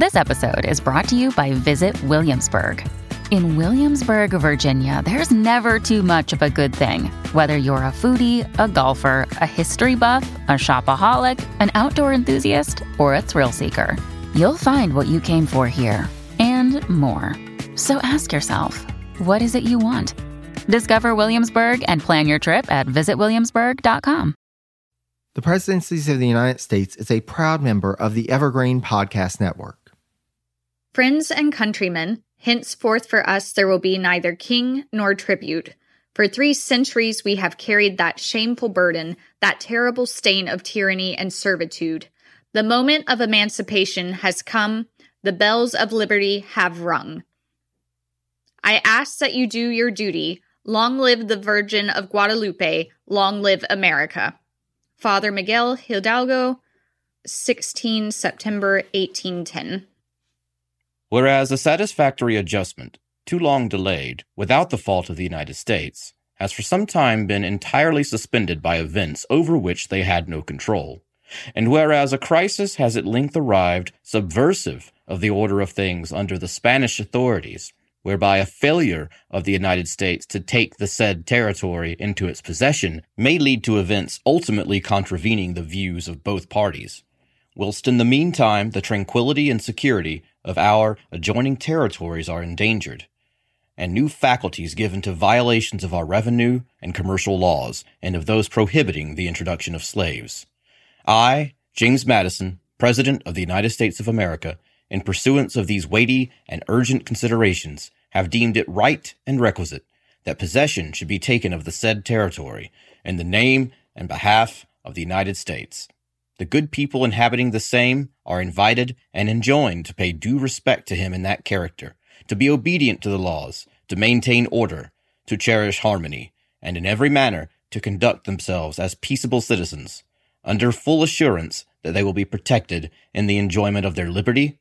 This episode is brought to you by Visit Williamsburg. In Williamsburg, Virginia, there's never too much of a good thing. Whether you're a foodie, a golfer, a history buff, a shopaholic, an outdoor enthusiast, or a thrill seeker, you'll find what you came for here and more. So ask yourself, what is it you want? Discover Williamsburg and plan your trip at visitwilliamsburg.com. The Presidencies of the United States is a proud member of the Evergreen Podcast Network. Friends and countrymen, henceforth for us there will be neither king nor tribute. For three centuries we have carried that shameful burden, that terrible stain of tyranny and servitude. The moment of emancipation has come, the bells of liberty have rung. I ask that you do your duty. Long live the Virgin of Guadalupe. Long live America. Father Miguel Hidalgo, 16 September 1810. Whereas a satisfactory adjustment, too long delayed, without the fault of the United States, has for some time been entirely suspended by events over which they had no control, and whereas a crisis has at length arrived subversive of the order of things under the Spanish authorities, whereby a failure of the United States to take the said territory into its possession may lead to events ultimately contravening the views of both parties, whilst in the meantime the tranquility and security of our adjoining territories are endangered, and new faculties given to violations of our revenue and commercial laws and of those prohibiting the introduction of slaves. I, James Madison, President of the United States of America, in pursuance of these weighty and urgent considerations, have deemed it right and requisite that possession should be taken of the said territory in the name and behalf of the United States. The good people inhabiting the same are invited and enjoined to pay due respect to him in that character, to be obedient to the laws, to maintain order, to cherish harmony, and in every manner to conduct themselves as peaceable citizens, under full assurance that they will be protected in the enjoyment of their liberty,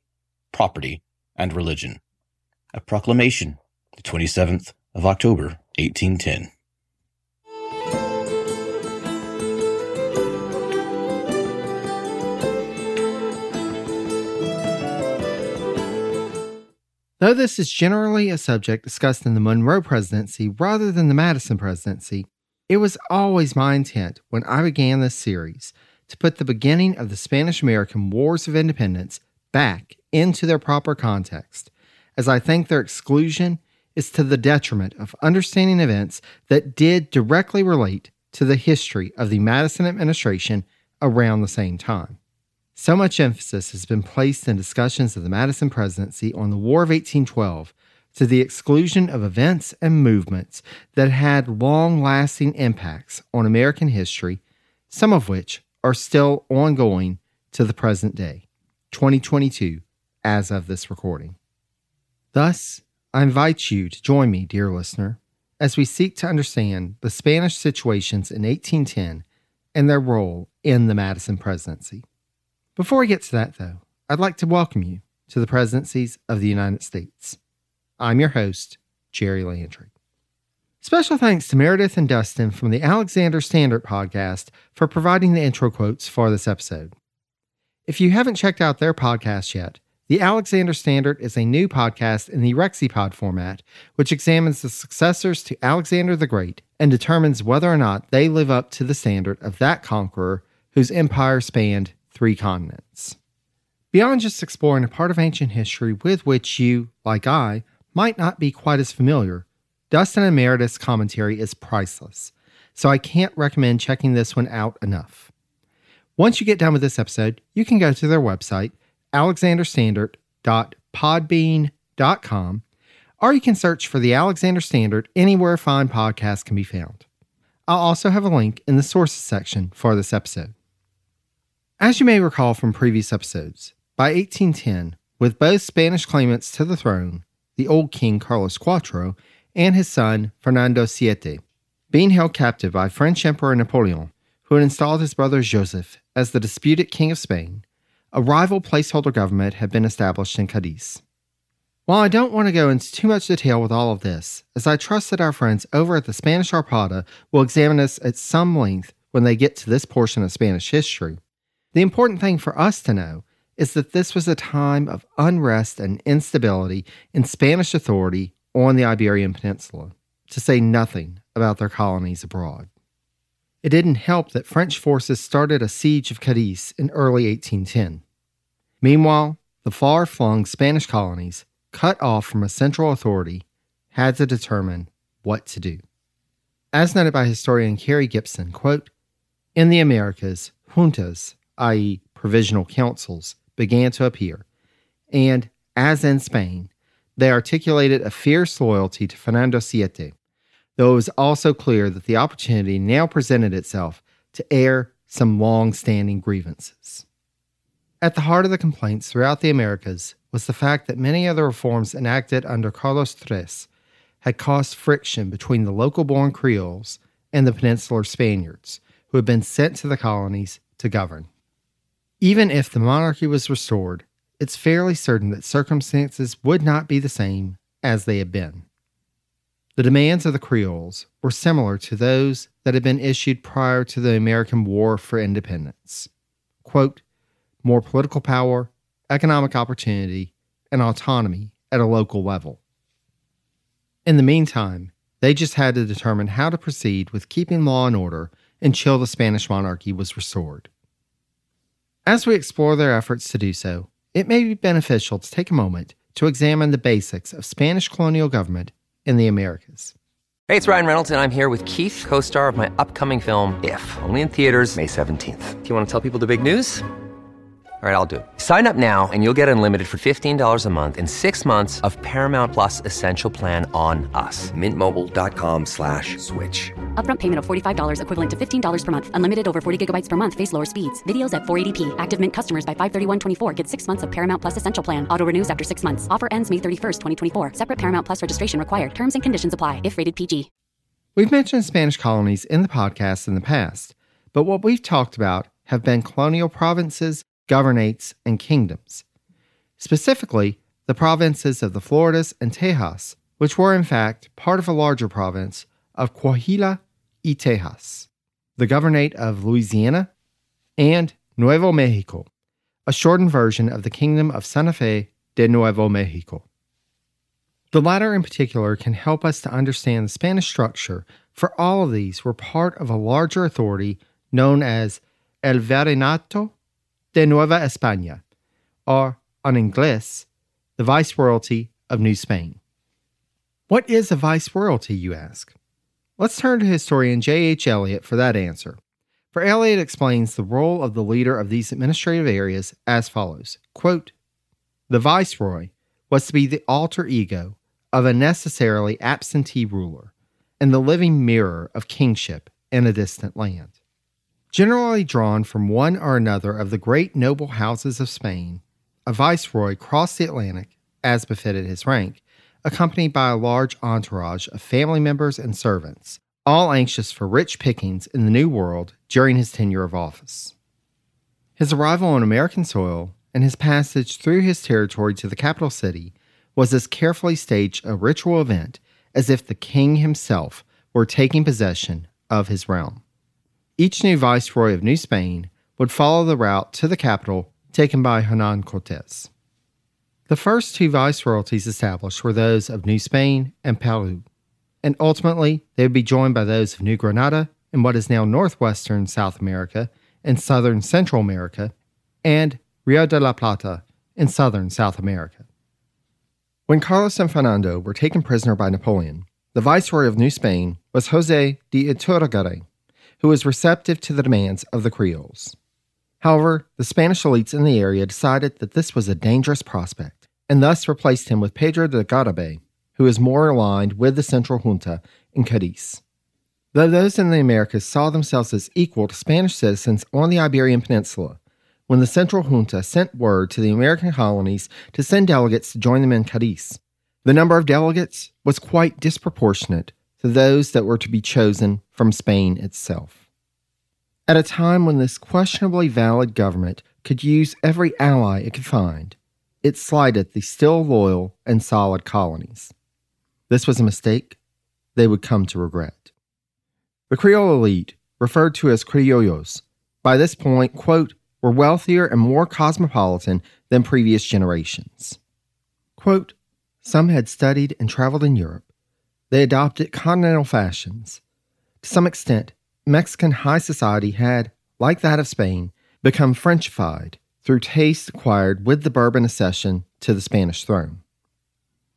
property, and religion. A proclamation, the 27th of October, 1810. Though this is generally a subject discussed in the Monroe presidency rather than the Madison presidency, it was always my intent when I began this series to put the beginning of the Spanish American Wars of Independence back into their proper context, as I think their exclusion is to the detriment of understanding events that did directly relate to the history of the Madison administration around the same time. So much emphasis has been placed in discussions of the Madison presidency on the War of 1812 to the exclusion of events and movements that had long lasting impacts on American history, some of which are still ongoing to the present day, 2022, as of this recording. Thus, I invite you to join me, dear listener, as we seek to understand the Spanish situations in 1810 and their role in the Madison presidency. Before we get to that, though, I'd like to welcome you to the presidencies of the United States. I'm your host, Jerry Landry. Special thanks to Meredith and Dustin from the Alexander Standard podcast for providing the intro quotes for this episode. If you haven't checked out their podcast yet, the Alexander Standard is a new podcast in the Rexipod format, which examines the successors to Alexander the Great and determines whether or not they live up to the standard of that conqueror whose empire spanned three continents. Beyond just exploring a part of ancient history with which you, like I, might not be quite as familiar, Dustin and commentary is priceless, so I can't recommend checking this one out enough. Once you get done with this episode, you can go to their website, alexanderstandard.podbean.com, or you can search for the Alexander Standard anywhere fine podcasts can be found. I'll also have a link in the sources section for this episode. As you may recall from previous episodes, by 1810, with both Spanish claimants to the throne, the old king Carlos IV and his son Fernando VII, being held captive by French Emperor Napoleon, who had installed his brother Joseph as the disputed king of Spain, a rival placeholder government had been established in Cadiz. While I don't want to go into too much detail with all of this, as I trust that our friends over at the Spanish Arpada will examine us at some length when they get to this portion of Spanish history, the important thing for us to know is that this was a time of unrest and instability in Spanish authority on the Iberian Peninsula, to say nothing about their colonies abroad. It didn't help that French forces started a siege of Cadiz in early 1810. Meanwhile, the far flung Spanish colonies, cut off from a central authority, had to determine what to do. As noted by historian Carrie Gibson, quote, in the Americas, juntas, i.e., provisional councils, began to appear, and, as in Spain, they articulated a fierce loyalty to Fernando VII, though it was also clear that the opportunity now presented itself to air some long standing grievances. At the heart of the complaints throughout the Americas was the fact that many of the reforms enacted under Carlos III had caused friction between the local born Creoles and the peninsular Spaniards, who had been sent to the colonies to govern. Even if the monarchy was restored, it's fairly certain that circumstances would not be the same as they had been. The demands of the Creoles were similar to those that had been issued prior to the American War for Independence. Quote, more political power, economic opportunity, and autonomy at a local level. In the meantime, they just had to determine how to proceed with keeping law and order until the Spanish monarchy was restored. As we explore their efforts to do so, it may be beneficial to take a moment to examine the basics of Spanish colonial government in the Americas. Hey, it's Ryan Reynolds, and I'm here with Keith, co star of my upcoming film, If, only in theaters, May 17th. Do you want to tell people the big news? All right, I'll do it. Sign up now and you'll get unlimited for $15 a month and six months of Paramount Plus Essential Plan on us. Mintmobile.com slash switch. Upfront payment of $45 equivalent to $15 per month. Unlimited over 40 gigabytes per month. Face lower speeds. Videos at 480p. Active Mint customers by 531.24 get six months of Paramount Plus Essential Plan. Auto renews after six months. Offer ends May 31st, 2024. Separate Paramount Plus registration required. Terms and conditions apply if rated PG. We've mentioned Spanish colonies in the podcast in the past, but what we've talked about have been colonial provinces governates, and kingdoms. Specifically, the provinces of the Floridas and Tejas, which were in fact part of a larger province of Coahuila y Tejas, the governorate of Louisiana, and Nuevo Mexico, a shortened version of the Kingdom of Santa Fe de Nuevo Mexico. The latter in particular can help us to understand the Spanish structure, for all of these were part of a larger authority known as El Virreinato de Nueva España, or, en inglés, the Viceroyalty of New Spain. What is a viceroyalty, you ask? Let's turn to historian J.H. Elliott for that answer. For Elliott explains the role of the leader of these administrative areas as follows quote, The viceroy was to be the alter ego of a necessarily absentee ruler and the living mirror of kingship in a distant land. Generally drawn from one or another of the great noble houses of Spain, a viceroy crossed the Atlantic, as befitted his rank, accompanied by a large entourage of family members and servants, all anxious for rich pickings in the New World during his tenure of office. His arrival on American soil and his passage through his territory to the capital city was as carefully staged a ritual event as if the king himself were taking possession of his realm. Each new viceroy of New Spain would follow the route to the capital taken by Hernan Cortes. The first two viceroyalties established were those of New Spain and Peru, and ultimately they would be joined by those of New Granada in what is now northwestern South America and southern Central America, and Rio de la Plata in southern South America. When Carlos and Fernando were taken prisoner by Napoleon, the viceroy of New Spain was Jose de Iturrigaray, who was receptive to the demands of the Creoles. However, the Spanish elites in the area decided that this was a dangerous prospect, and thus replaced him with Pedro de Garibay, who is more aligned with the Central Junta in Cadiz. Though those in the Americas saw themselves as equal to Spanish citizens on the Iberian Peninsula, when the Central Junta sent word to the American colonies to send delegates to join them in Cadiz, the number of delegates was quite disproportionate to those that were to be chosen from Spain itself. At a time when this questionably valid government could use every ally it could find, it slighted the still loyal and solid colonies. This was a mistake they would come to regret. The Creole elite, referred to as criollos, by this point, quote, were wealthier and more cosmopolitan than previous generations. Quote, Some had studied and traveled in Europe. They adopted continental fashions. To some extent, Mexican high society had, like that of Spain, become Frenchified through tastes acquired with the Bourbon accession to the Spanish throne.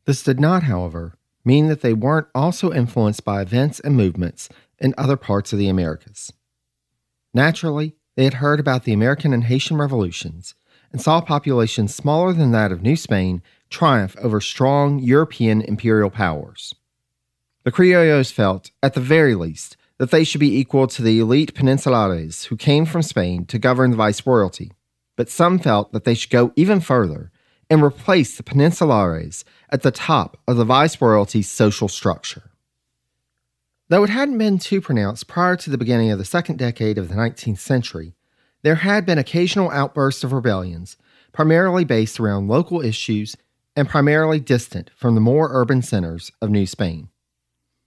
This did not, however, mean that they weren't also influenced by events and movements in other parts of the Americas. Naturally, they had heard about the American and Haitian revolutions and saw populations smaller than that of New Spain triumph over strong European imperial powers. The Criollos felt, at the very least, that they should be equal to the elite peninsulares who came from Spain to govern the viceroyalty, but some felt that they should go even further and replace the peninsulares at the top of the viceroyalty's social structure. Though it hadn't been too pronounced prior to the beginning of the second decade of the 19th century, there had been occasional outbursts of rebellions, primarily based around local issues and primarily distant from the more urban centers of New Spain.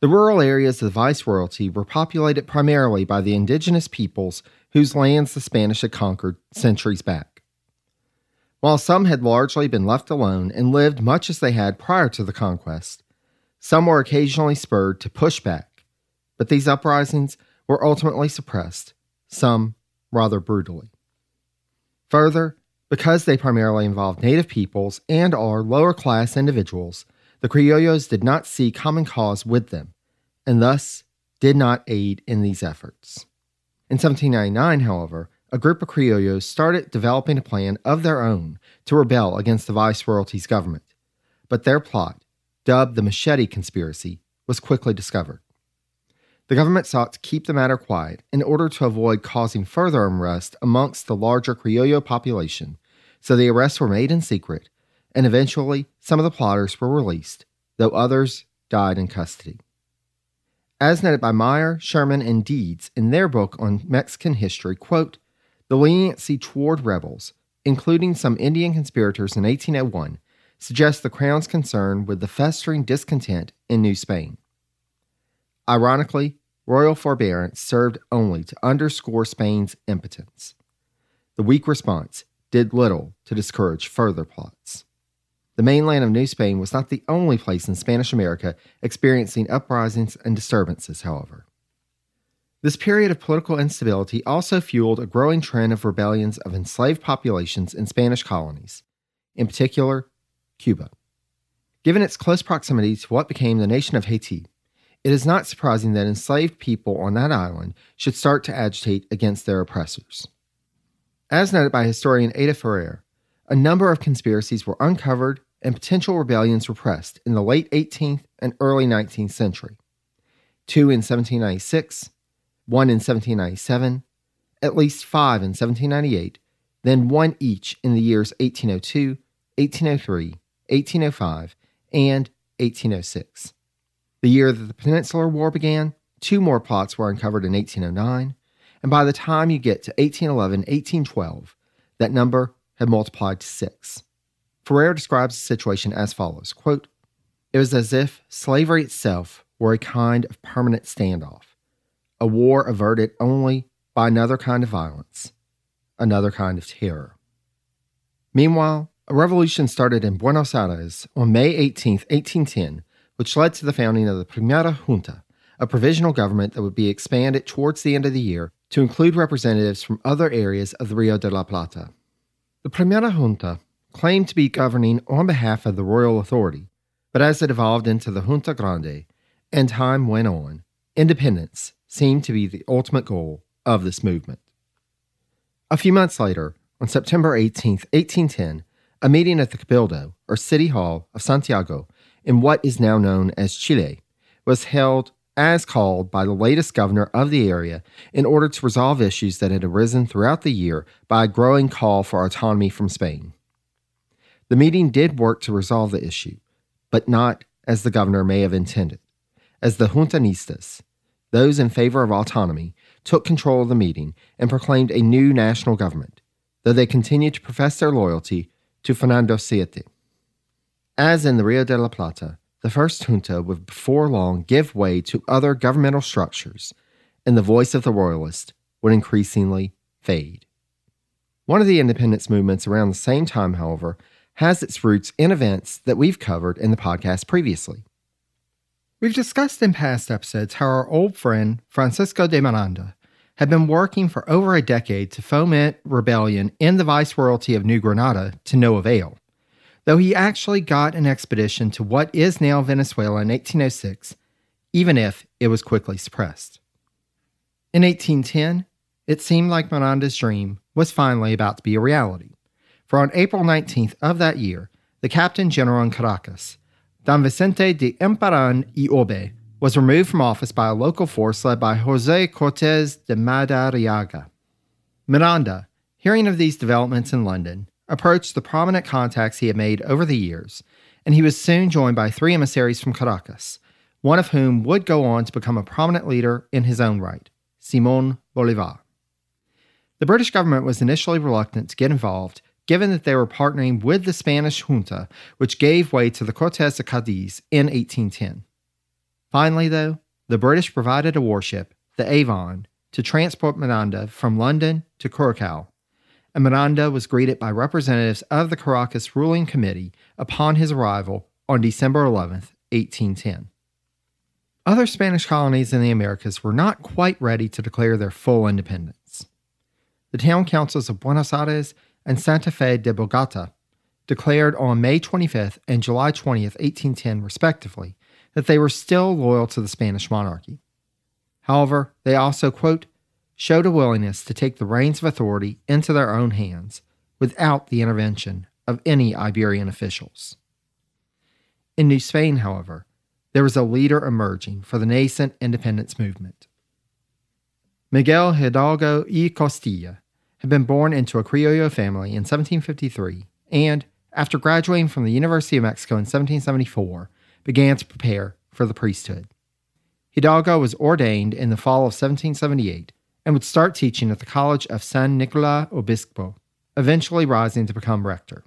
The rural areas of the viceroyalty were populated primarily by the indigenous peoples whose lands the Spanish had conquered centuries back. While some had largely been left alone and lived much as they had prior to the conquest, some were occasionally spurred to push back but these uprisings were ultimately suppressed, some rather brutally. Further, because they primarily involved native peoples and are lower class individuals, the criollos did not see common cause with them, and thus did not aid in these efforts. In 1799, however, a group of criollos started developing a plan of their own to rebel against the viceroyalty's government, but their plot, dubbed the Machete Conspiracy, was quickly discovered. The government sought to keep the matter quiet in order to avoid causing further unrest amongst the larger Criollo population, so the arrests were made in secret, and eventually some of the plotters were released, though others died in custody. As noted by Meyer, Sherman, and Deeds in their book on Mexican history, quote, the leniency toward rebels, including some Indian conspirators in 1801, suggests the Crown's concern with the festering discontent in New Spain. Ironically, royal forbearance served only to underscore Spain's impotence. The weak response did little to discourage further plots. The mainland of New Spain was not the only place in Spanish America experiencing uprisings and disturbances, however. This period of political instability also fueled a growing trend of rebellions of enslaved populations in Spanish colonies, in particular, Cuba. Given its close proximity to what became the nation of Haiti, it is not surprising that enslaved people on that island should start to agitate against their oppressors. As noted by historian Ada Ferrer, a number of conspiracies were uncovered and potential rebellions repressed in the late 18th and early 19th century. Two in 1796, one in 1797, at least five in 1798, then one each in the years 1802, 1803, 1805, and 1806. The year that the Peninsular War began, two more plots were uncovered in 1809, and by the time you get to 1811 1812, that number had multiplied to six. Ferrer describes the situation as follows quote, It was as if slavery itself were a kind of permanent standoff, a war averted only by another kind of violence, another kind of terror. Meanwhile, a revolution started in Buenos Aires on May 18, 1810, which led to the founding of the Primera Junta, a provisional government that would be expanded towards the end of the year to include representatives from other areas of the Rio de la Plata. The Primera Junta claimed to be governing on behalf of the royal authority, but as it evolved into the Junta Grande and time went on, independence seemed to be the ultimate goal of this movement. A few months later, on September 18, 1810, a meeting at the Cabildo, or City Hall, of Santiago in what is now known as Chile, was held as called by the latest governor of the area in order to resolve issues that had arisen throughout the year by a growing call for autonomy from Spain. The meeting did work to resolve the issue, but not as the governor may have intended, as the Juntanistas, those in favor of autonomy, took control of the meeting and proclaimed a new national government, though they continued to profess their loyalty to Fernando VII. As in the Rio de la Plata, the first junta would before long give way to other governmental structures, and the voice of the royalist would increasingly fade. One of the independence movements around the same time, however, has its roots in events that we've covered in the podcast previously. We've discussed in past episodes how our old friend Francisco de Miranda had been working for over a decade to foment rebellion in the Viceroyalty of New Granada to no avail, though he actually got an expedition to what is now Venezuela in 1806, even if it was quickly suppressed. In 1810, it seemed like Miranda's dream was finally about to be a reality, for on April 19th of that year, the Captain General in Caracas, Don Vicente de Emparan y Orbe, was removed from office by a local force led by Jose Cortes de Madariaga. Miranda, hearing of these developments in London, approached the prominent contacts he had made over the years, and he was soon joined by three emissaries from Caracas, one of whom would go on to become a prominent leader in his own right, Simon Bolivar. The British government was initially reluctant to get involved, given that they were partnering with the Spanish junta, which gave way to the Cortes de Cadiz in 1810. Finally, though, the British provided a warship, the Avon, to transport Miranda from London to Curacao, and Miranda was greeted by representatives of the Caracas ruling committee upon his arrival on December 11, 1810. Other Spanish colonies in the Americas were not quite ready to declare their full independence. The town councils of Buenos Aires and Santa Fe de Bogota declared on May 25th and July 20th, 1810, respectively, that they were still loyal to the Spanish monarchy. However, they also, quote, showed a willingness to take the reins of authority into their own hands without the intervention of any Iberian officials. In New Spain, however, there was a leader emerging for the nascent independence movement. Miguel Hidalgo y Costilla had been born into a Criollo family in 1753 and, after graduating from the University of Mexico in 1774, began to prepare for the priesthood. Hidalgo was ordained in the fall of 1778 and would start teaching at the College of San Nicolas Obispo, eventually rising to become rector.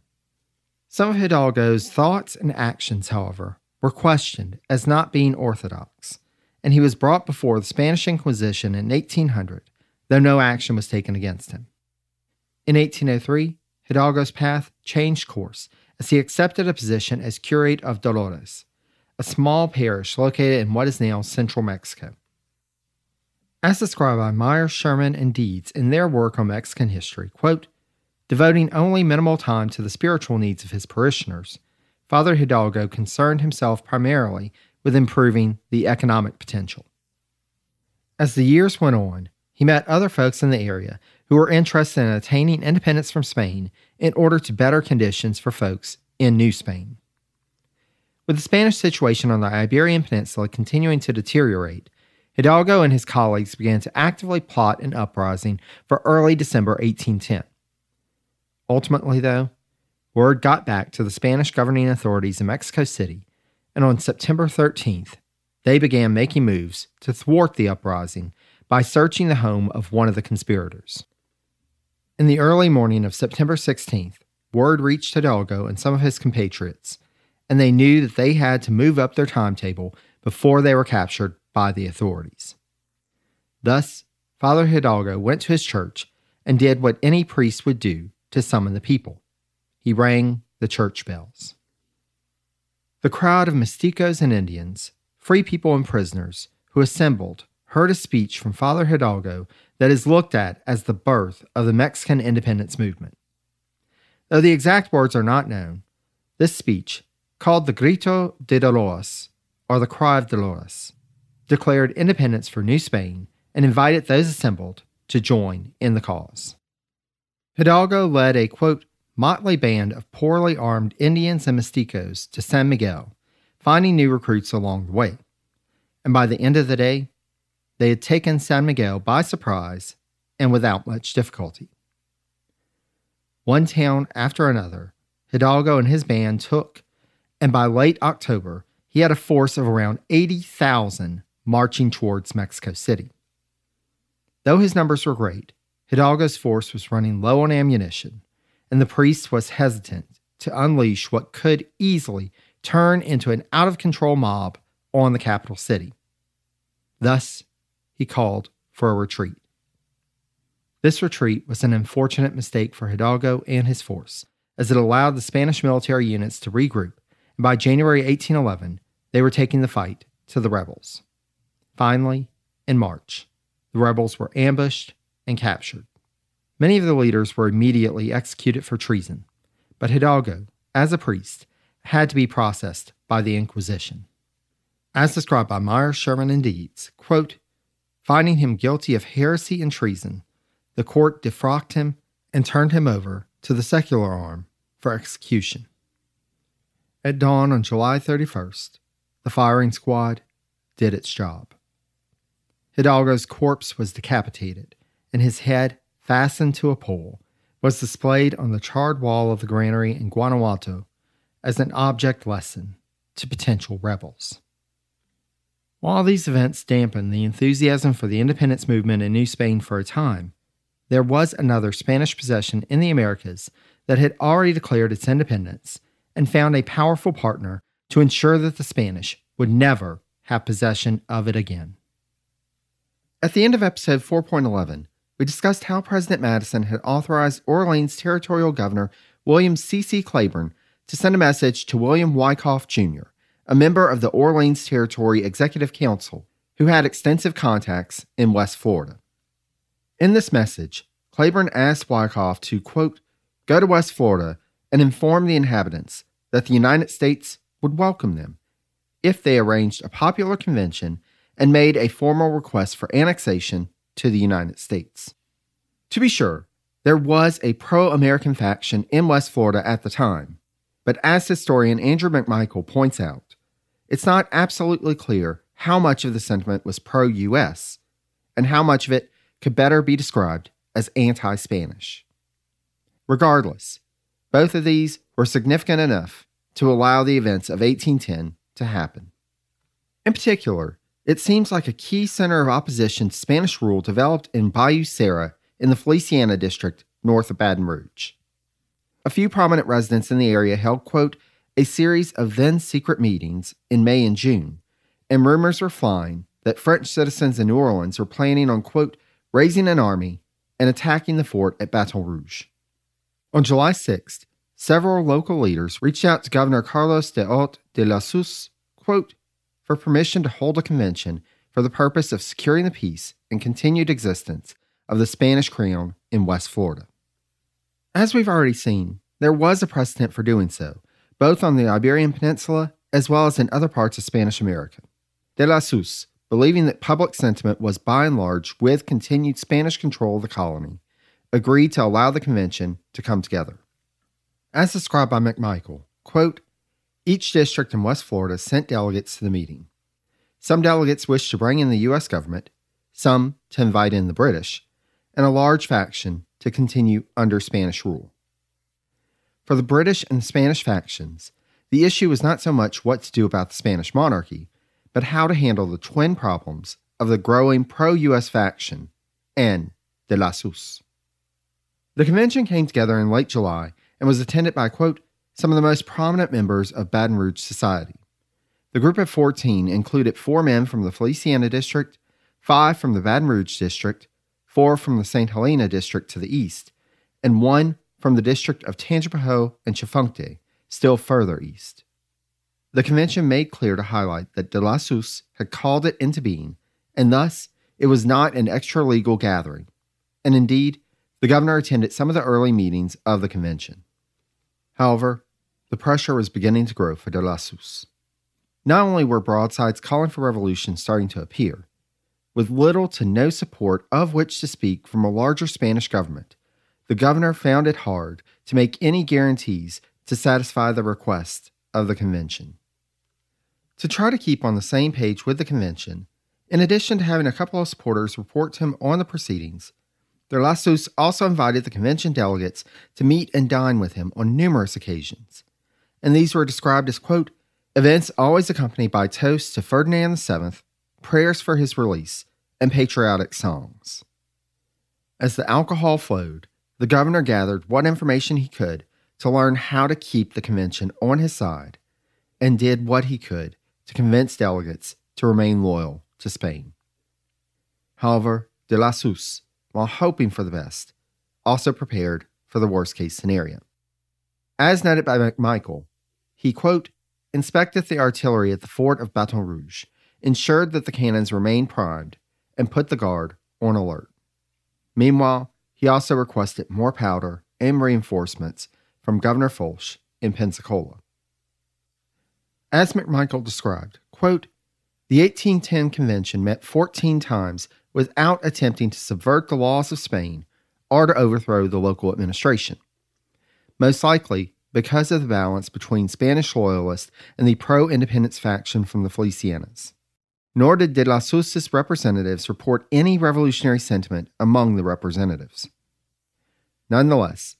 Some of Hidalgo's thoughts and actions, however, were questioned as not being orthodox, and he was brought before the Spanish Inquisition in 1800, though no action was taken against him. In 1803, Hidalgo's path changed course as he accepted a position as curate of Dolores, a small parish located in what is now central Mexico. As described by Myers, Sherman, and Deeds in their work on Mexican history, quote, devoting only minimal time to the spiritual needs of his parishioners, Father Hidalgo concerned himself primarily with improving the economic potential. As the years went on, he met other folks in the area who were interested in attaining independence from Spain in order to better conditions for folks in New Spain. With the Spanish situation on the Iberian Peninsula continuing to deteriorate, Hidalgo and his colleagues began to actively plot an uprising for early December 1810. Ultimately, though, word got back to the Spanish governing authorities in Mexico City, and on September 13th, they began making moves to thwart the uprising by searching the home of one of the conspirators. In the early morning of September 16th, word reached Hidalgo and some of his compatriots and they knew that they had to move up their timetable before they were captured by the authorities. Thus, Father Hidalgo went to his church and did what any priest would do to summon the people he rang the church bells. The crowd of Mestizos and Indians, free people and prisoners, who assembled heard a speech from Father Hidalgo that is looked at as the birth of the Mexican independence movement. Though the exact words are not known, this speech called the Grito de Dolores, or the Cry of Dolores, declared independence for New Spain and invited those assembled to join in the cause. Hidalgo led a quote, motley band of poorly armed Indians and Mestizos to San Miguel, finding new recruits along the way. And by the end of the day, they had taken San Miguel by surprise and without much difficulty. One town after another, Hidalgo and his band took and by late October, he had a force of around 80,000 marching towards Mexico City. Though his numbers were great, Hidalgo's force was running low on ammunition, and the priest was hesitant to unleash what could easily turn into an out of control mob on the capital city. Thus, he called for a retreat. This retreat was an unfortunate mistake for Hidalgo and his force, as it allowed the Spanish military units to regroup, and by January 1811, they were taking the fight to the rebels. Finally, in March, the rebels were ambushed and captured. Many of the leaders were immediately executed for treason, but Hidalgo, as a priest, had to be processed by the Inquisition. As described by Myers, Sherman, and Deeds, quote, finding him guilty of heresy and treason, the court defrocked him and turned him over to the secular arm for execution. At dawn on July 31st, the firing squad did its job. Hidalgo's corpse was decapitated, and his head, fastened to a pole, was displayed on the charred wall of the granary in Guanajuato as an object lesson to potential rebels. While these events dampened the enthusiasm for the independence movement in New Spain for a time, there was another Spanish possession in the Americas that had already declared its independence and found a powerful partner to ensure that the Spanish would never have possession of it again. At the end of episode 4.11, we discussed how President Madison had authorized Orleans Territorial Governor William C.C. Claiborne to send a message to William Wyckoff Jr., a member of the Orleans Territory Executive Council who had extensive contacts in West Florida. In this message, Claiborne asked Wyckoff to, quote, go to West Florida and inform the inhabitants that the United States would welcome them if they arranged a popular convention and made a formal request for annexation to the United States. To be sure, there was a pro American faction in West Florida at the time, but as historian Andrew McMichael points out, it's not absolutely clear how much of the sentiment was pro US and how much of it could better be described as anti Spanish. Regardless, both of these were significant enough to allow the events of 1810 to happen. In particular, it seems like a key center of opposition to Spanish rule developed in Bayou Sara in the Feliciana district north of Baton Rouge. A few prominent residents in the area held, quote, a series of then secret meetings in May and June, and rumors were flying that French citizens in New Orleans were planning on, quote, raising an army and attacking the fort at Baton Rouge. On July 6th, several local leaders reached out to Governor Carlos de Haut de la Suze, quote, for permission to hold a convention for the purpose of securing the peace and continued existence of the Spanish crown in West Florida. As we've already seen, there was a precedent for doing so, both on the Iberian Peninsula as well as in other parts of Spanish America. De Lassus, believing that public sentiment was by and large with continued Spanish control of the colony, agreed to allow the convention to come together. As described by McMichael, quote, each district in West Florida sent delegates to the meeting. Some delegates wished to bring in the U.S. government, some to invite in the British, and a large faction to continue under Spanish rule. For the British and Spanish factions, the issue was not so much what to do about the Spanish monarchy, but how to handle the twin problems of the growing pro US faction and de la. The convention came together in late July and was attended by, quote, some of the most prominent members of Baton Rouge society. The group of 14 included four men from the Feliciana district, five from the Baton Rouge district, four from the St. Helena district to the east, and one from the district of Tangipahoa and Chefuncte, still further east. The convention made clear to highlight that De Lassus had called it into being, and thus it was not an extra legal gathering. And indeed, the governor attended some of the early meetings of the convention. However, the pressure was beginning to grow for De Lassus. Not only were broadsides calling for revolution starting to appear, with little to no support of which to speak from a larger Spanish government, the governor found it hard to make any guarantees to satisfy the request of the convention. To try to keep on the same page with the convention, in addition to having a couple of supporters report to him on the proceedings, De Lassus also invited the convention delegates to meet and dine with him on numerous occasions and these were described as, quote, events always accompanied by toasts to Ferdinand VII, prayers for his release, and patriotic songs. As the alcohol flowed, the governor gathered what information he could to learn how to keep the convention on his side and did what he could to convince delegates to remain loyal to Spain. However, de Lassus while hoping for the best, also prepared for the worst case scenario. As noted by McMichael, he, quote, inspected the artillery at the fort of Baton Rouge, ensured that the cannons remained primed, and put the guard on alert. Meanwhile, he also requested more powder and reinforcements from Governor Folch in Pensacola. As McMichael described, quote, the 1810 convention met 14 times without attempting to subvert the laws of Spain or to overthrow the local administration. Most likely because of the balance between Spanish loyalists and the pro independence faction from the Felicianas. Nor did de Lassus's representatives report any revolutionary sentiment among the representatives. Nonetheless,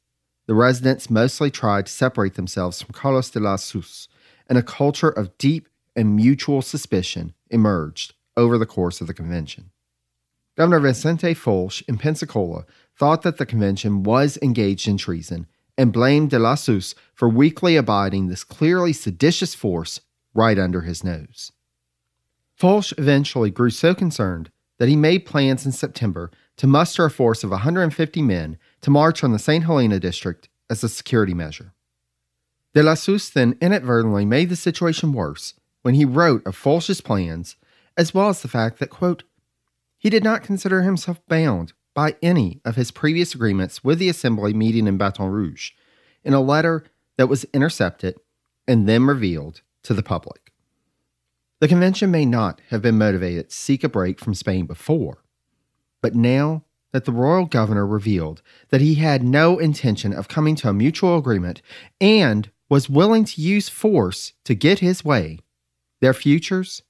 the residents mostly tried to separate themselves from Carlos de Lassus, and a culture of deep and mutual suspicion emerged over the course of the convention. Governor Vicente Folch in Pensacola thought that the convention was engaged in treason and blamed de Lassus for weakly abiding this clearly seditious force right under his nose. Folch eventually grew so concerned that he made plans in September to muster a force of 150 men to march on the St. Helena district as a security measure. De la then inadvertently made the situation worse when he wrote of Folch's plans, as well as the fact that, quote, he did not consider himself bound by any of his previous agreements with the Assembly meeting in Baton Rouge in a letter that was intercepted and then revealed to the public. The convention may not have been motivated to seek a break from Spain before, but now that the royal governor revealed that he had no intention of coming to a mutual agreement and was willing to use force to get his way, their futures,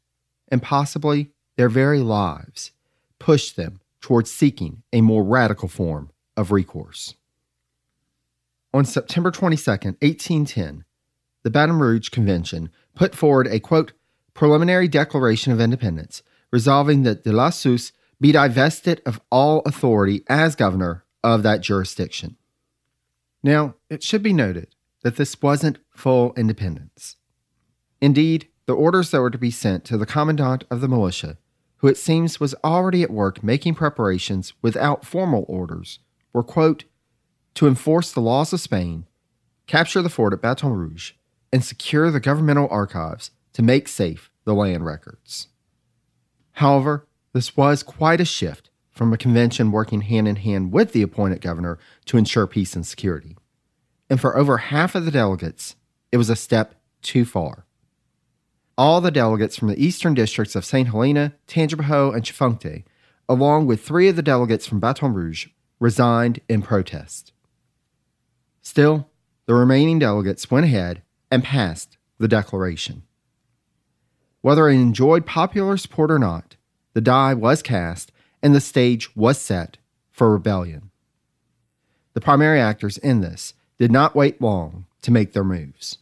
and possibly their very lives, pushed them towards seeking a more radical form of recourse. On September 22, 1810, the Baton Rouge Convention put forward a quote, preliminary declaration of independence, resolving that de la be divested of all authority as governor of that jurisdiction. Now, it should be noted that this wasn't full independence. Indeed, the orders that were to be sent to the commandant of the militia, who it seems was already at work making preparations without formal orders, were, quote, to enforce the laws of Spain, capture the fort at Baton Rouge, and secure the governmental archives to make safe the land records. However, this was quite a shift from a convention working hand in hand with the appointed governor to ensure peace and security. And for over half of the delegates, it was a step too far. All the delegates from the eastern districts of St. Helena, Tangipahoa, and Chefuncte, along with three of the delegates from Baton Rouge, resigned in protest. Still, the remaining delegates went ahead and passed the declaration. Whether it enjoyed popular support or not, the die was cast and the stage was set for rebellion. The primary actors in this did not wait long to make their moves.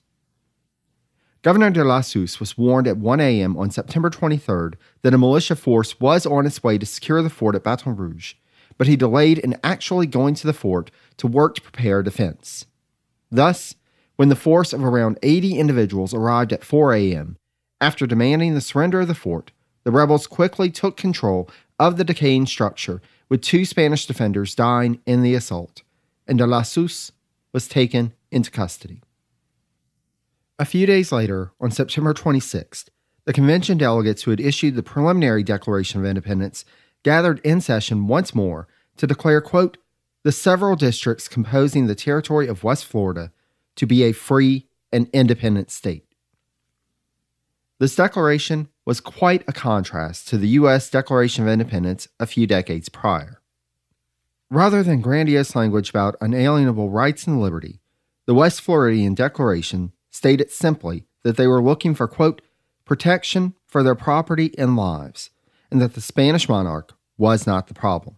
Governor de la was warned at 1 a.m. on September 23rd that a militia force was on its way to secure the fort at Baton Rouge, but he delayed in actually going to the fort to work to prepare defense. Thus, when the force of around 80 individuals arrived at 4 a.m., after demanding the surrender of the fort, the rebels quickly took control of the decaying structure, with two Spanish defenders dying in the assault, and de Lassus was taken into custody. A few days later, on September 26th, the convention delegates who had issued the preliminary Declaration of Independence gathered in session once more to declare, quote, the several districts composing the territory of West Florida to be a free and independent state. This declaration was quite a contrast to the U.S. Declaration of Independence a few decades prior. Rather than grandiose language about unalienable rights and liberty, the West Floridian Declaration stated simply that they were looking for, quote, protection for their property and lives, and that the Spanish monarch was not the problem.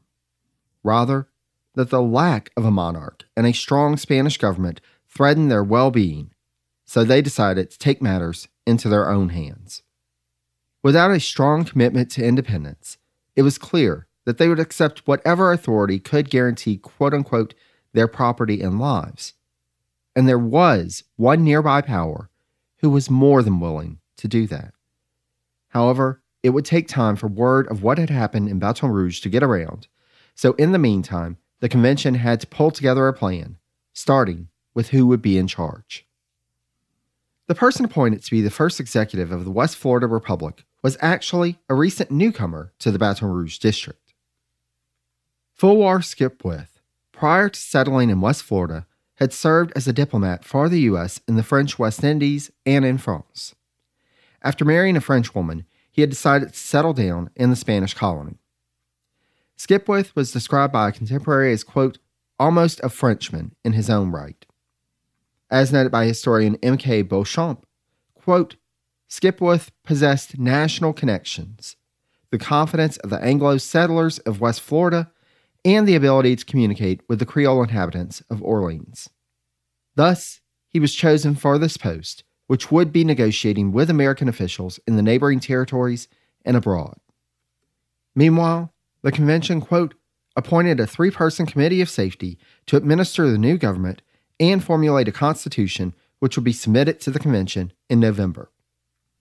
Rather, that the lack of a monarch and a strong Spanish government threatened their well being, so they decided to take matters into their own hands. Without a strong commitment to independence, it was clear that they would accept whatever authority could guarantee quote unquote their property and lives. And there was one nearby power who was more than willing to do that. However, it would take time for word of what had happened in Baton Rouge to get around, So, in the meantime, the convention had to pull together a plan, starting with who would be in charge. The person appointed to be the first executive of the West Florida Republic was actually a recent newcomer to the Baton Rouge district. Fulwar Skipwith, prior to settling in West Florida, had served as a diplomat for the U.S. in the French West Indies and in France. After marrying a French woman, he had decided to settle down in the Spanish colony. Skipwith was described by a contemporary as, quote, almost a Frenchman in his own right. As noted by historian M.K. Beauchamp, quote, Skipwith possessed national connections, the confidence of the Anglo settlers of West Florida, and the ability to communicate with the Creole inhabitants of Orleans. Thus, he was chosen for this post, which would be negotiating with American officials in the neighboring territories and abroad. Meanwhile, the convention, quote, appointed a three person committee of safety to administer the new government and formulate a constitution which will be submitted to the convention in November.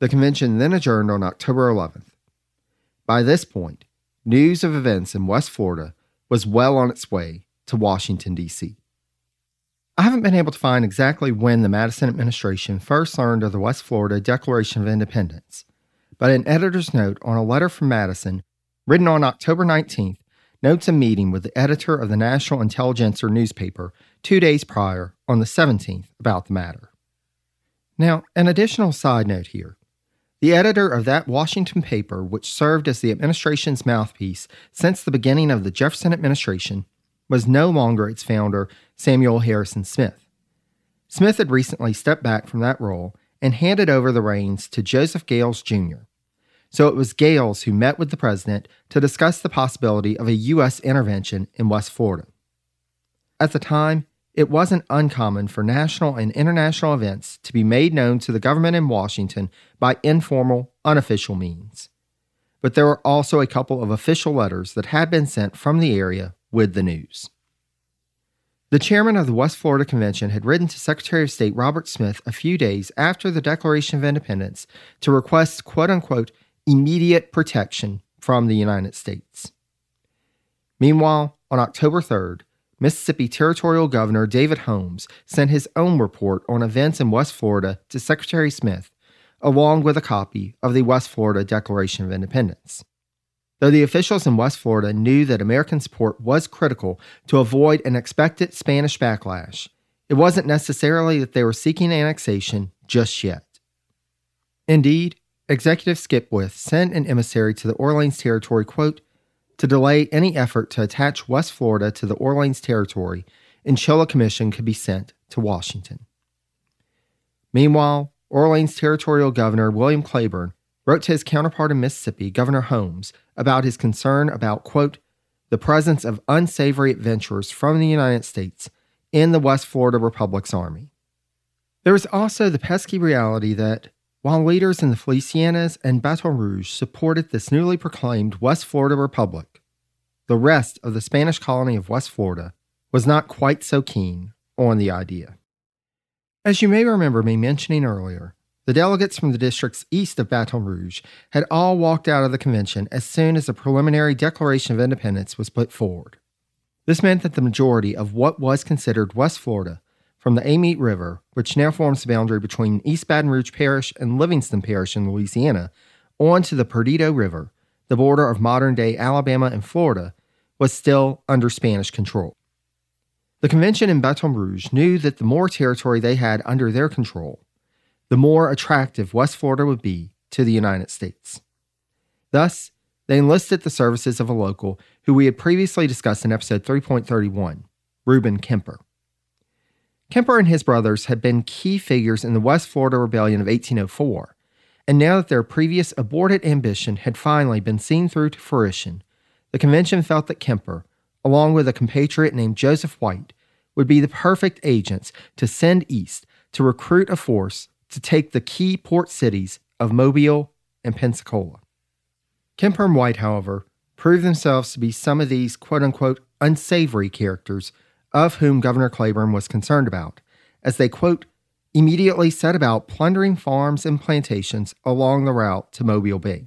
The convention then adjourned on October 11th. By this point, news of events in West Florida was well on its way to Washington, D.C. I haven't been able to find exactly when the Madison administration first learned of the West Florida Declaration of Independence, but an editor's note on a letter from Madison, written on October 19th, notes a meeting with the editor of the National Intelligencer newspaper two days prior, on the 17th, about the matter. Now, an additional side note here. The editor of that Washington paper, which served as the administration's mouthpiece since the beginning of the Jefferson administration, was no longer its founder, Samuel Harrison Smith. Smith had recently stepped back from that role and handed over the reins to Joseph Gales Jr. So it was Gales who met with the president to discuss the possibility of a U.S. intervention in West Florida. At the time, it wasn't uncommon for national and international events to be made known to the government in Washington by informal, unofficial means. But there were also a couple of official letters that had been sent from the area with the news. The chairman of the West Florida Convention had written to Secretary of State Robert Smith a few days after the Declaration of Independence to request quote unquote immediate protection from the United States. Meanwhile, on October 3rd, Mississippi Territorial Governor David Holmes sent his own report on events in West Florida to Secretary Smith, along with a copy of the West Florida Declaration of Independence. Though the officials in West Florida knew that American support was critical to avoid an expected Spanish backlash, it wasn't necessarily that they were seeking annexation just yet. Indeed, Executive Skipwith sent an emissary to the Orleans Territory, quote, to delay any effort to attach West Florida to the Orleans Territory until a commission could be sent to Washington. Meanwhile, Orleans Territorial Governor William Claiborne wrote to his counterpart in Mississippi, Governor Holmes, about his concern about, quote, the presence of unsavory adventurers from the United States in the West Florida Republic's army. There is also the pesky reality that while leaders in the Felicianas and Baton Rouge supported this newly proclaimed West Florida Republic, the rest of the Spanish colony of West Florida was not quite so keen on the idea. As you may remember me mentioning earlier, the delegates from the districts east of Baton Rouge had all walked out of the convention as soon as the preliminary Declaration of Independence was put forward. This meant that the majority of what was considered West Florida from the Amite River, which now forms the boundary between East Baton Rouge Parish and Livingston Parish in Louisiana, onto the Perdido River, the border of modern day Alabama and Florida, was still under Spanish control. The convention in Baton Rouge knew that the more territory they had under their control, the more attractive West Florida would be to the United States. Thus, they enlisted the services of a local who we had previously discussed in episode 3.31, Reuben Kemper. Kemper and his brothers had been key figures in the West Florida Rebellion of 1804, and now that their previous aborted ambition had finally been seen through to fruition, the convention felt that Kemper, along with a compatriot named Joseph White, would be the perfect agents to send east to recruit a force to take the key port cities of Mobile and Pensacola. Kemper and White, however, proved themselves to be some of these quote unquote unsavory characters of whom Governor Claiborne was concerned about, as they, quote, immediately set about plundering farms and plantations along the route to Mobile Bay.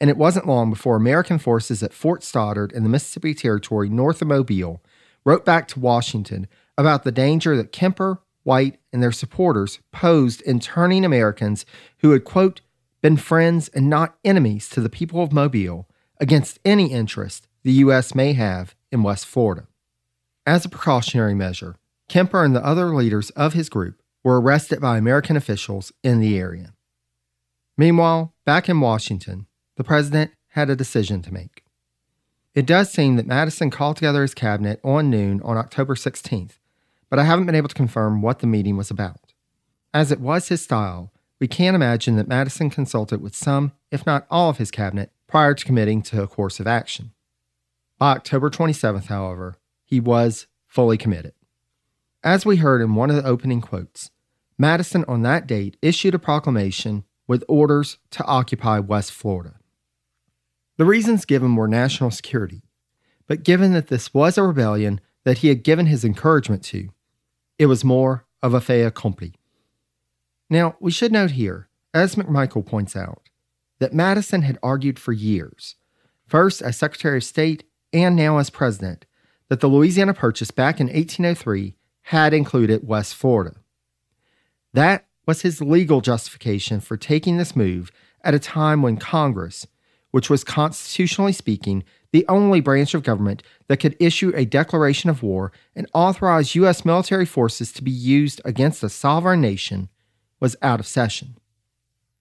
and it wasn't long before American forces at Fort Stoddert in the Mississippi Territory north of Mobile wrote back to Washington about the danger that Kemper, White, and their supporters posed in turning Americans who had, quote, been friends and not enemies to the people of Mobile against any interest the U.S. may have in West Florida. As a precautionary measure, Kemper and the other leaders of his group were arrested by American officials in the area. Meanwhile, back in Washington, the president had a decision to make. It does seem that Madison called together his cabinet on noon on October 16th, but I haven't been able to confirm what the meeting was about. As it was his style, we can imagine that Madison consulted with some, if not all, of his cabinet prior to committing to a course of action. By October 27th, however, he was fully committed. As we heard in one of the opening quotes, Madison on that date issued a proclamation with orders to occupy West Florida. The reasons given were national security, but given that this was a rebellion that he had given his encouragement to, it was more of a fait accompli. Now, we should note here, as McMichael points out, that Madison had argued for years, first as Secretary of State and now as President, that the Louisiana Purchase back in 1803 had included West Florida. That was his legal justification for taking this move at a time when Congress, which was constitutionally speaking the only branch of government that could issue a declaration of war and authorize U.S. military forces to be used against a sovereign nation, was out of session.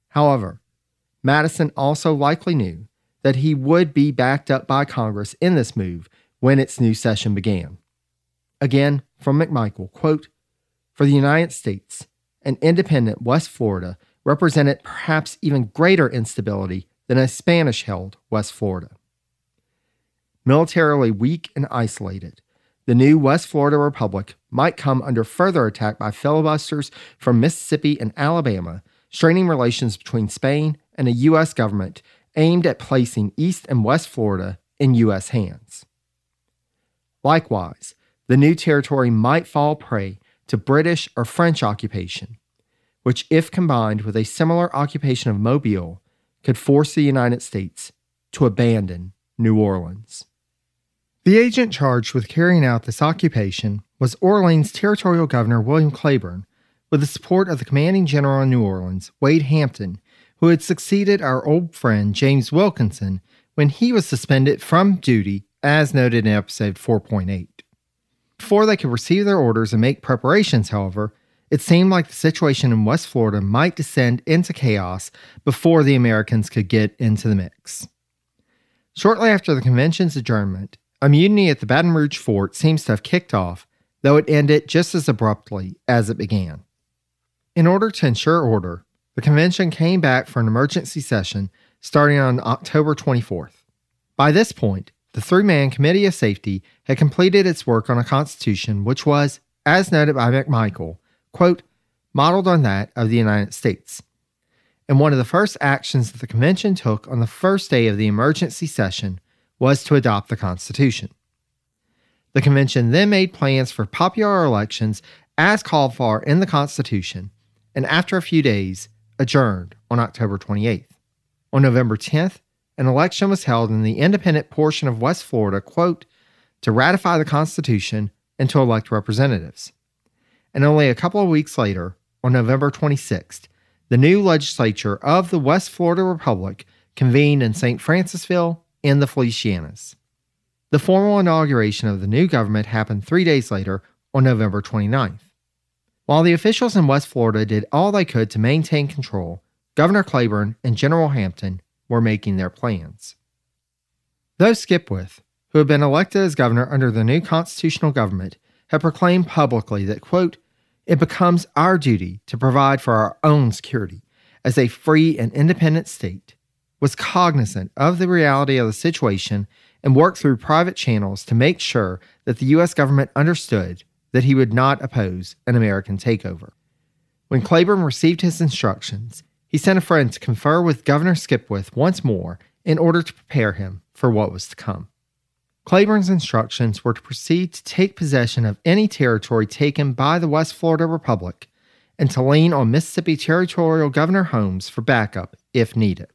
However, Madison also likely knew that he would be backed up by Congress in this move when its new session began. Again, from McMichael, quote, For the United States, an independent West Florida represented perhaps even greater instability than a Spanish held West Florida. Militarily weak and isolated, the new West Florida Republic might come under further attack by filibusters from Mississippi and Alabama, straining relations between Spain and a U.S. government aimed at placing East and West Florida in U.S. hands. Likewise, the new territory might fall prey to British or French occupation, which, if combined with a similar occupation of Mobile, could force the United States to abandon New Orleans. The agent charged with carrying out this occupation was Orleans Territorial Governor William Claiborne, with the support of the commanding general in New Orleans, Wade Hampton, who had succeeded our old friend James Wilkinson when he was suspended from duty, as noted in episode 4.8. Before they could receive their orders and make preparations, however, it seemed like the situation in West Florida might descend into chaos before the Americans could get into the mix. Shortly after the convention's adjournment, a mutiny at the Baton Rouge fort seems to have kicked off, though it ended just as abruptly as it began. In order to ensure order, the convention came back for an emergency session starting on October 24th. By this point, the three man Committee of Safety had completed its work on a constitution which was, as noted by McMichael, quote, modeled on that of the United States. And one of the first actions that the convention took on the first day of the emergency session was to adopt the Constitution. The convention then made plans for popular elections as called for in the Constitution, and after a few days, adjourned on October 28th. On November 10th, an election was held in the independent portion of West Florida, quote, to ratify the Constitution and to elect representatives and only a couple of weeks later, on November 26th, the new legislature of the West Florida Republic convened in St. Francisville in the Felicianas. The formal inauguration of the new government happened three days later on November 29th. While the officials in West Florida did all they could to maintain control, Governor Claiborne and General Hampton were making their plans. Though Skipwith, who had been elected as governor under the new constitutional government, had proclaimed publicly that, quote, it becomes our duty to provide for our own security as a free and independent state, was cognizant of the reality of the situation and worked through private channels to make sure that the U.S. government understood that he would not oppose an American takeover. When Claiborne received his instructions, he sent a friend to confer with Governor Skipwith once more in order to prepare him for what was to come. Claiborne's instructions were to proceed to take possession of any territory taken by the West Florida Republic and to lean on Mississippi Territorial Governor Holmes for backup if needed.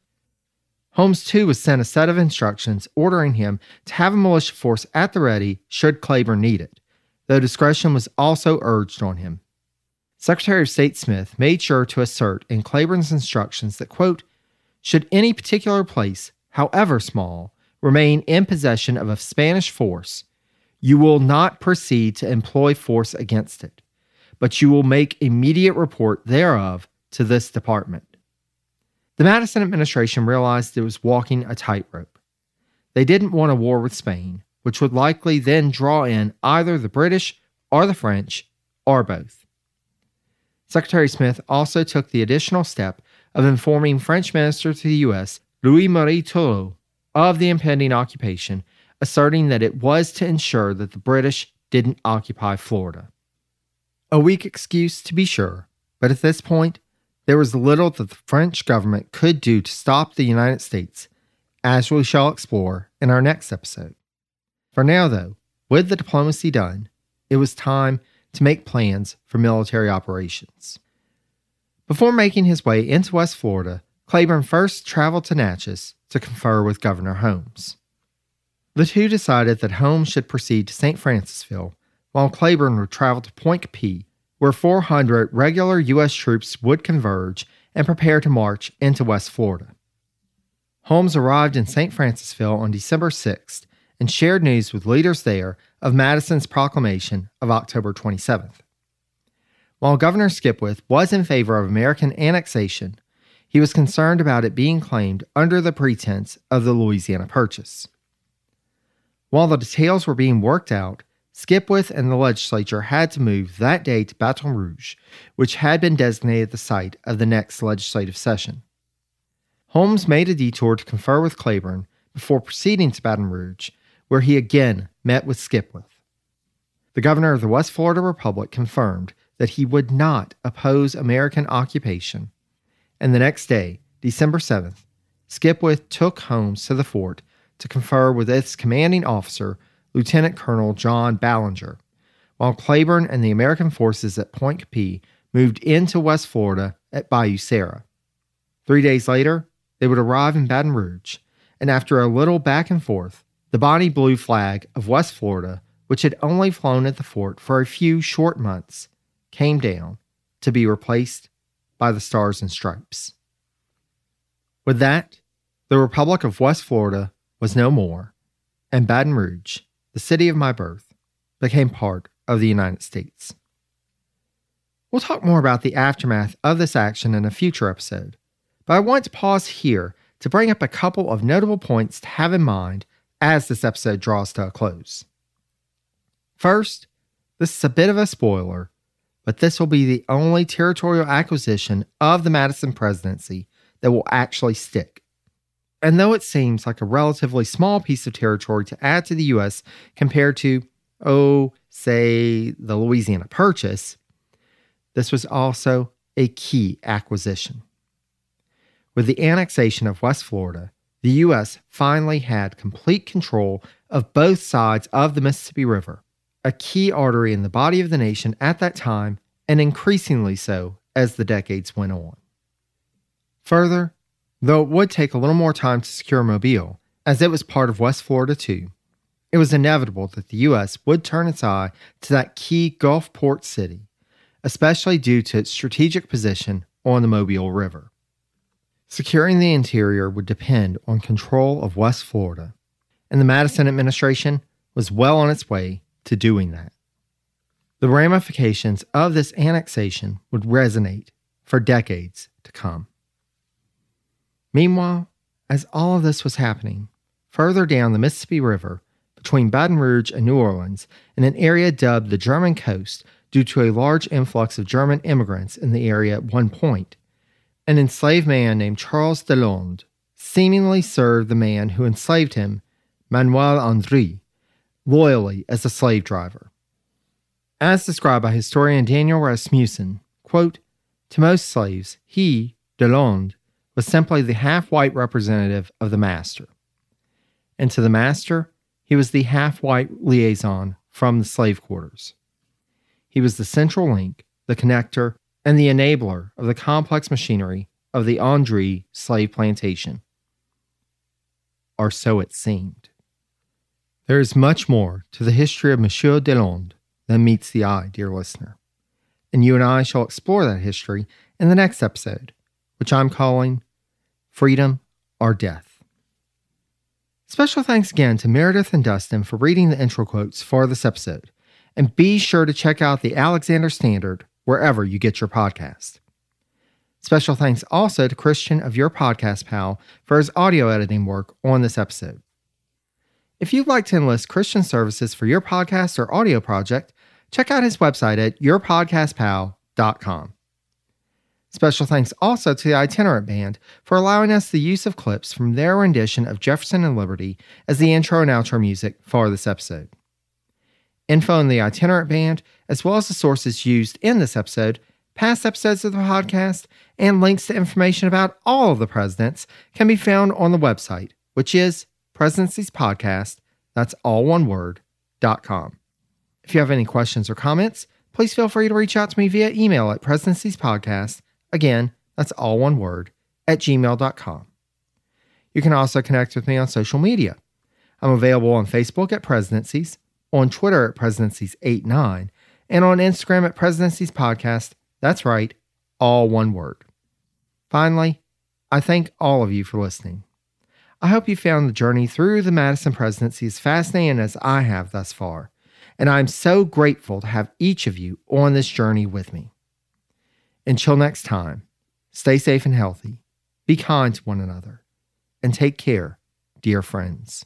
Holmes, too, was sent a set of instructions ordering him to have a militia force at the ready should Claiborne need it, though discretion was also urged on him. Secretary of State Smith made sure to assert in Claiborne's instructions that, quote, should any particular place, however small, remain in possession of a Spanish force, you will not proceed to employ force against it, but you will make immediate report thereof to this department. The Madison administration realized it was walking a tightrope. They didn't want a war with Spain, which would likely then draw in either the British or the French or both. Secretary Smith also took the additional step of informing French Minister to the U.S., Louis Marie Turreau, of the impending occupation, asserting that it was to ensure that the British didn't occupy Florida. A weak excuse, to be sure, but at this point, there was little that the French government could do to stop the United States, as we shall explore in our next episode. For now, though, with the diplomacy done, it was time to make plans for military operations. Before making his way into West Florida, Claiborne first traveled to Natchez to confer with Governor Holmes. The two decided that Holmes should proceed to St. Francisville, while Claiborne would travel to Point P, where 400 regular U.S. troops would converge and prepare to march into West Florida. Holmes arrived in St. Francisville on December 6th and shared news with leaders there of Madison's proclamation of October 27th. While Governor Skipwith was in favor of American annexation, he was concerned about it being claimed under the pretense of the Louisiana Purchase. While the details were being worked out, Skipwith and the legislature had to move that day to Baton Rouge, which had been designated the site of the next legislative session. Holmes made a detour to confer with Claiborne before proceeding to Baton Rouge, where he again met with Skipwith. The governor of the West Florida Republic confirmed that he would not oppose American occupation, and the next day, December 7th, Skipwith took Holmes to the fort to confer with its commanding officer, Lieutenant Colonel John Ballinger, while Claiborne and the American forces at Pointe Coupee moved into West Florida at Bayou Sara. Three days later, they would arrive in Baton Rouge, and after a little back and forth, the bonnie blue flag of West Florida, which had only flown at the fort for a few short months, came down to be replaced by the Stars and Stripes. With that, the Republic of West Florida was no more, and Baton Rouge the city of my birth, became part of the United States. We'll talk more about the aftermath of this action in a future episode, but I want to pause here to bring up a couple of notable points to have in mind as this episode draws to a close. First, this is a bit of a spoiler, but this will be the only territorial acquisition of the Madison presidency that will actually stick. And though it seems like a relatively small piece of territory to add to the U.S. compared to, oh, say, the Louisiana Purchase, this was also a key acquisition. With the annexation of West Florida, the U.S. finally had complete control of both sides of the Mississippi River, a key artery in the body of the nation at that time, and increasingly so as the decades went on. Further, Though it would take a little more time to secure Mobile, as it was part of West Florida too, it was inevitable that the U.S. would turn its eye to that key Gulf port city, especially due to its strategic position on the Mobile River. Securing the interior would depend on control of West Florida, and the Madison administration was well on its way to doing that. The ramifications of this annexation would resonate for decades to come. Meanwhile, as all of this was happening, further down the Mississippi River, between Baton Rouge and New Orleans, in an area dubbed the German Coast due to a large influx of German immigrants in the area at one point, an enslaved man named Charles Deslondes seemingly served the man who enslaved him, Manuel Andry, loyally as a slave driver. As described by historian Daniel Rasmussen, quote, to most slaves, he, Deslondes, was simply the half white representative of the master. And to the master, he was the half white liaison from the slave quarters. He was the central link, the connector, and the enabler of the complex machinery of the Andry slave plantation. or so it seemed. There is much more to the history of Monsieur Deslondes than meets the eye, dear listener. And you and I shall explore that history in the next episode, which I'm calling Freedom or Death. Special thanks again to Meredith and Dustin for reading the intro quotes for this episode. And be sure to check out the Alexander Standard wherever you get your podcast. Special thanks also to Christian of Your Podcast Pal for his audio editing work on this episode. If you'd like to enlist Christian services for your podcast or audio project, check out his website at yourpodcastpal.com. Special thanks also to the Itinerant Band for allowing us the use of clips from their rendition of Jefferson and Liberty as the intro and outro music for this episode. Info on the Itinerant Band, as well as the sources used in this episode, past episodes of the podcast, and links to information about all of the presidents can be found on the website, which is Presidencies Podcast, that's all one word, dot com. If you have any questions or comments, please feel free to reach out to me via email at presidenciespodcast, again, that's all one word, at gmail.com. You can also connect with me on social media. I'm available on Facebook at Presidencies, on Twitter at Presidencies89, and on Instagram at Presidencies Podcast. That's right, all one word. Finally, I thank all of you for listening. I hope you found the journey through the Madison presidency as fascinating as I have thus far, and I'm so grateful to have each of you on this journey with me. Until next time, stay safe and healthy, be kind to one another, and take care, dear friends.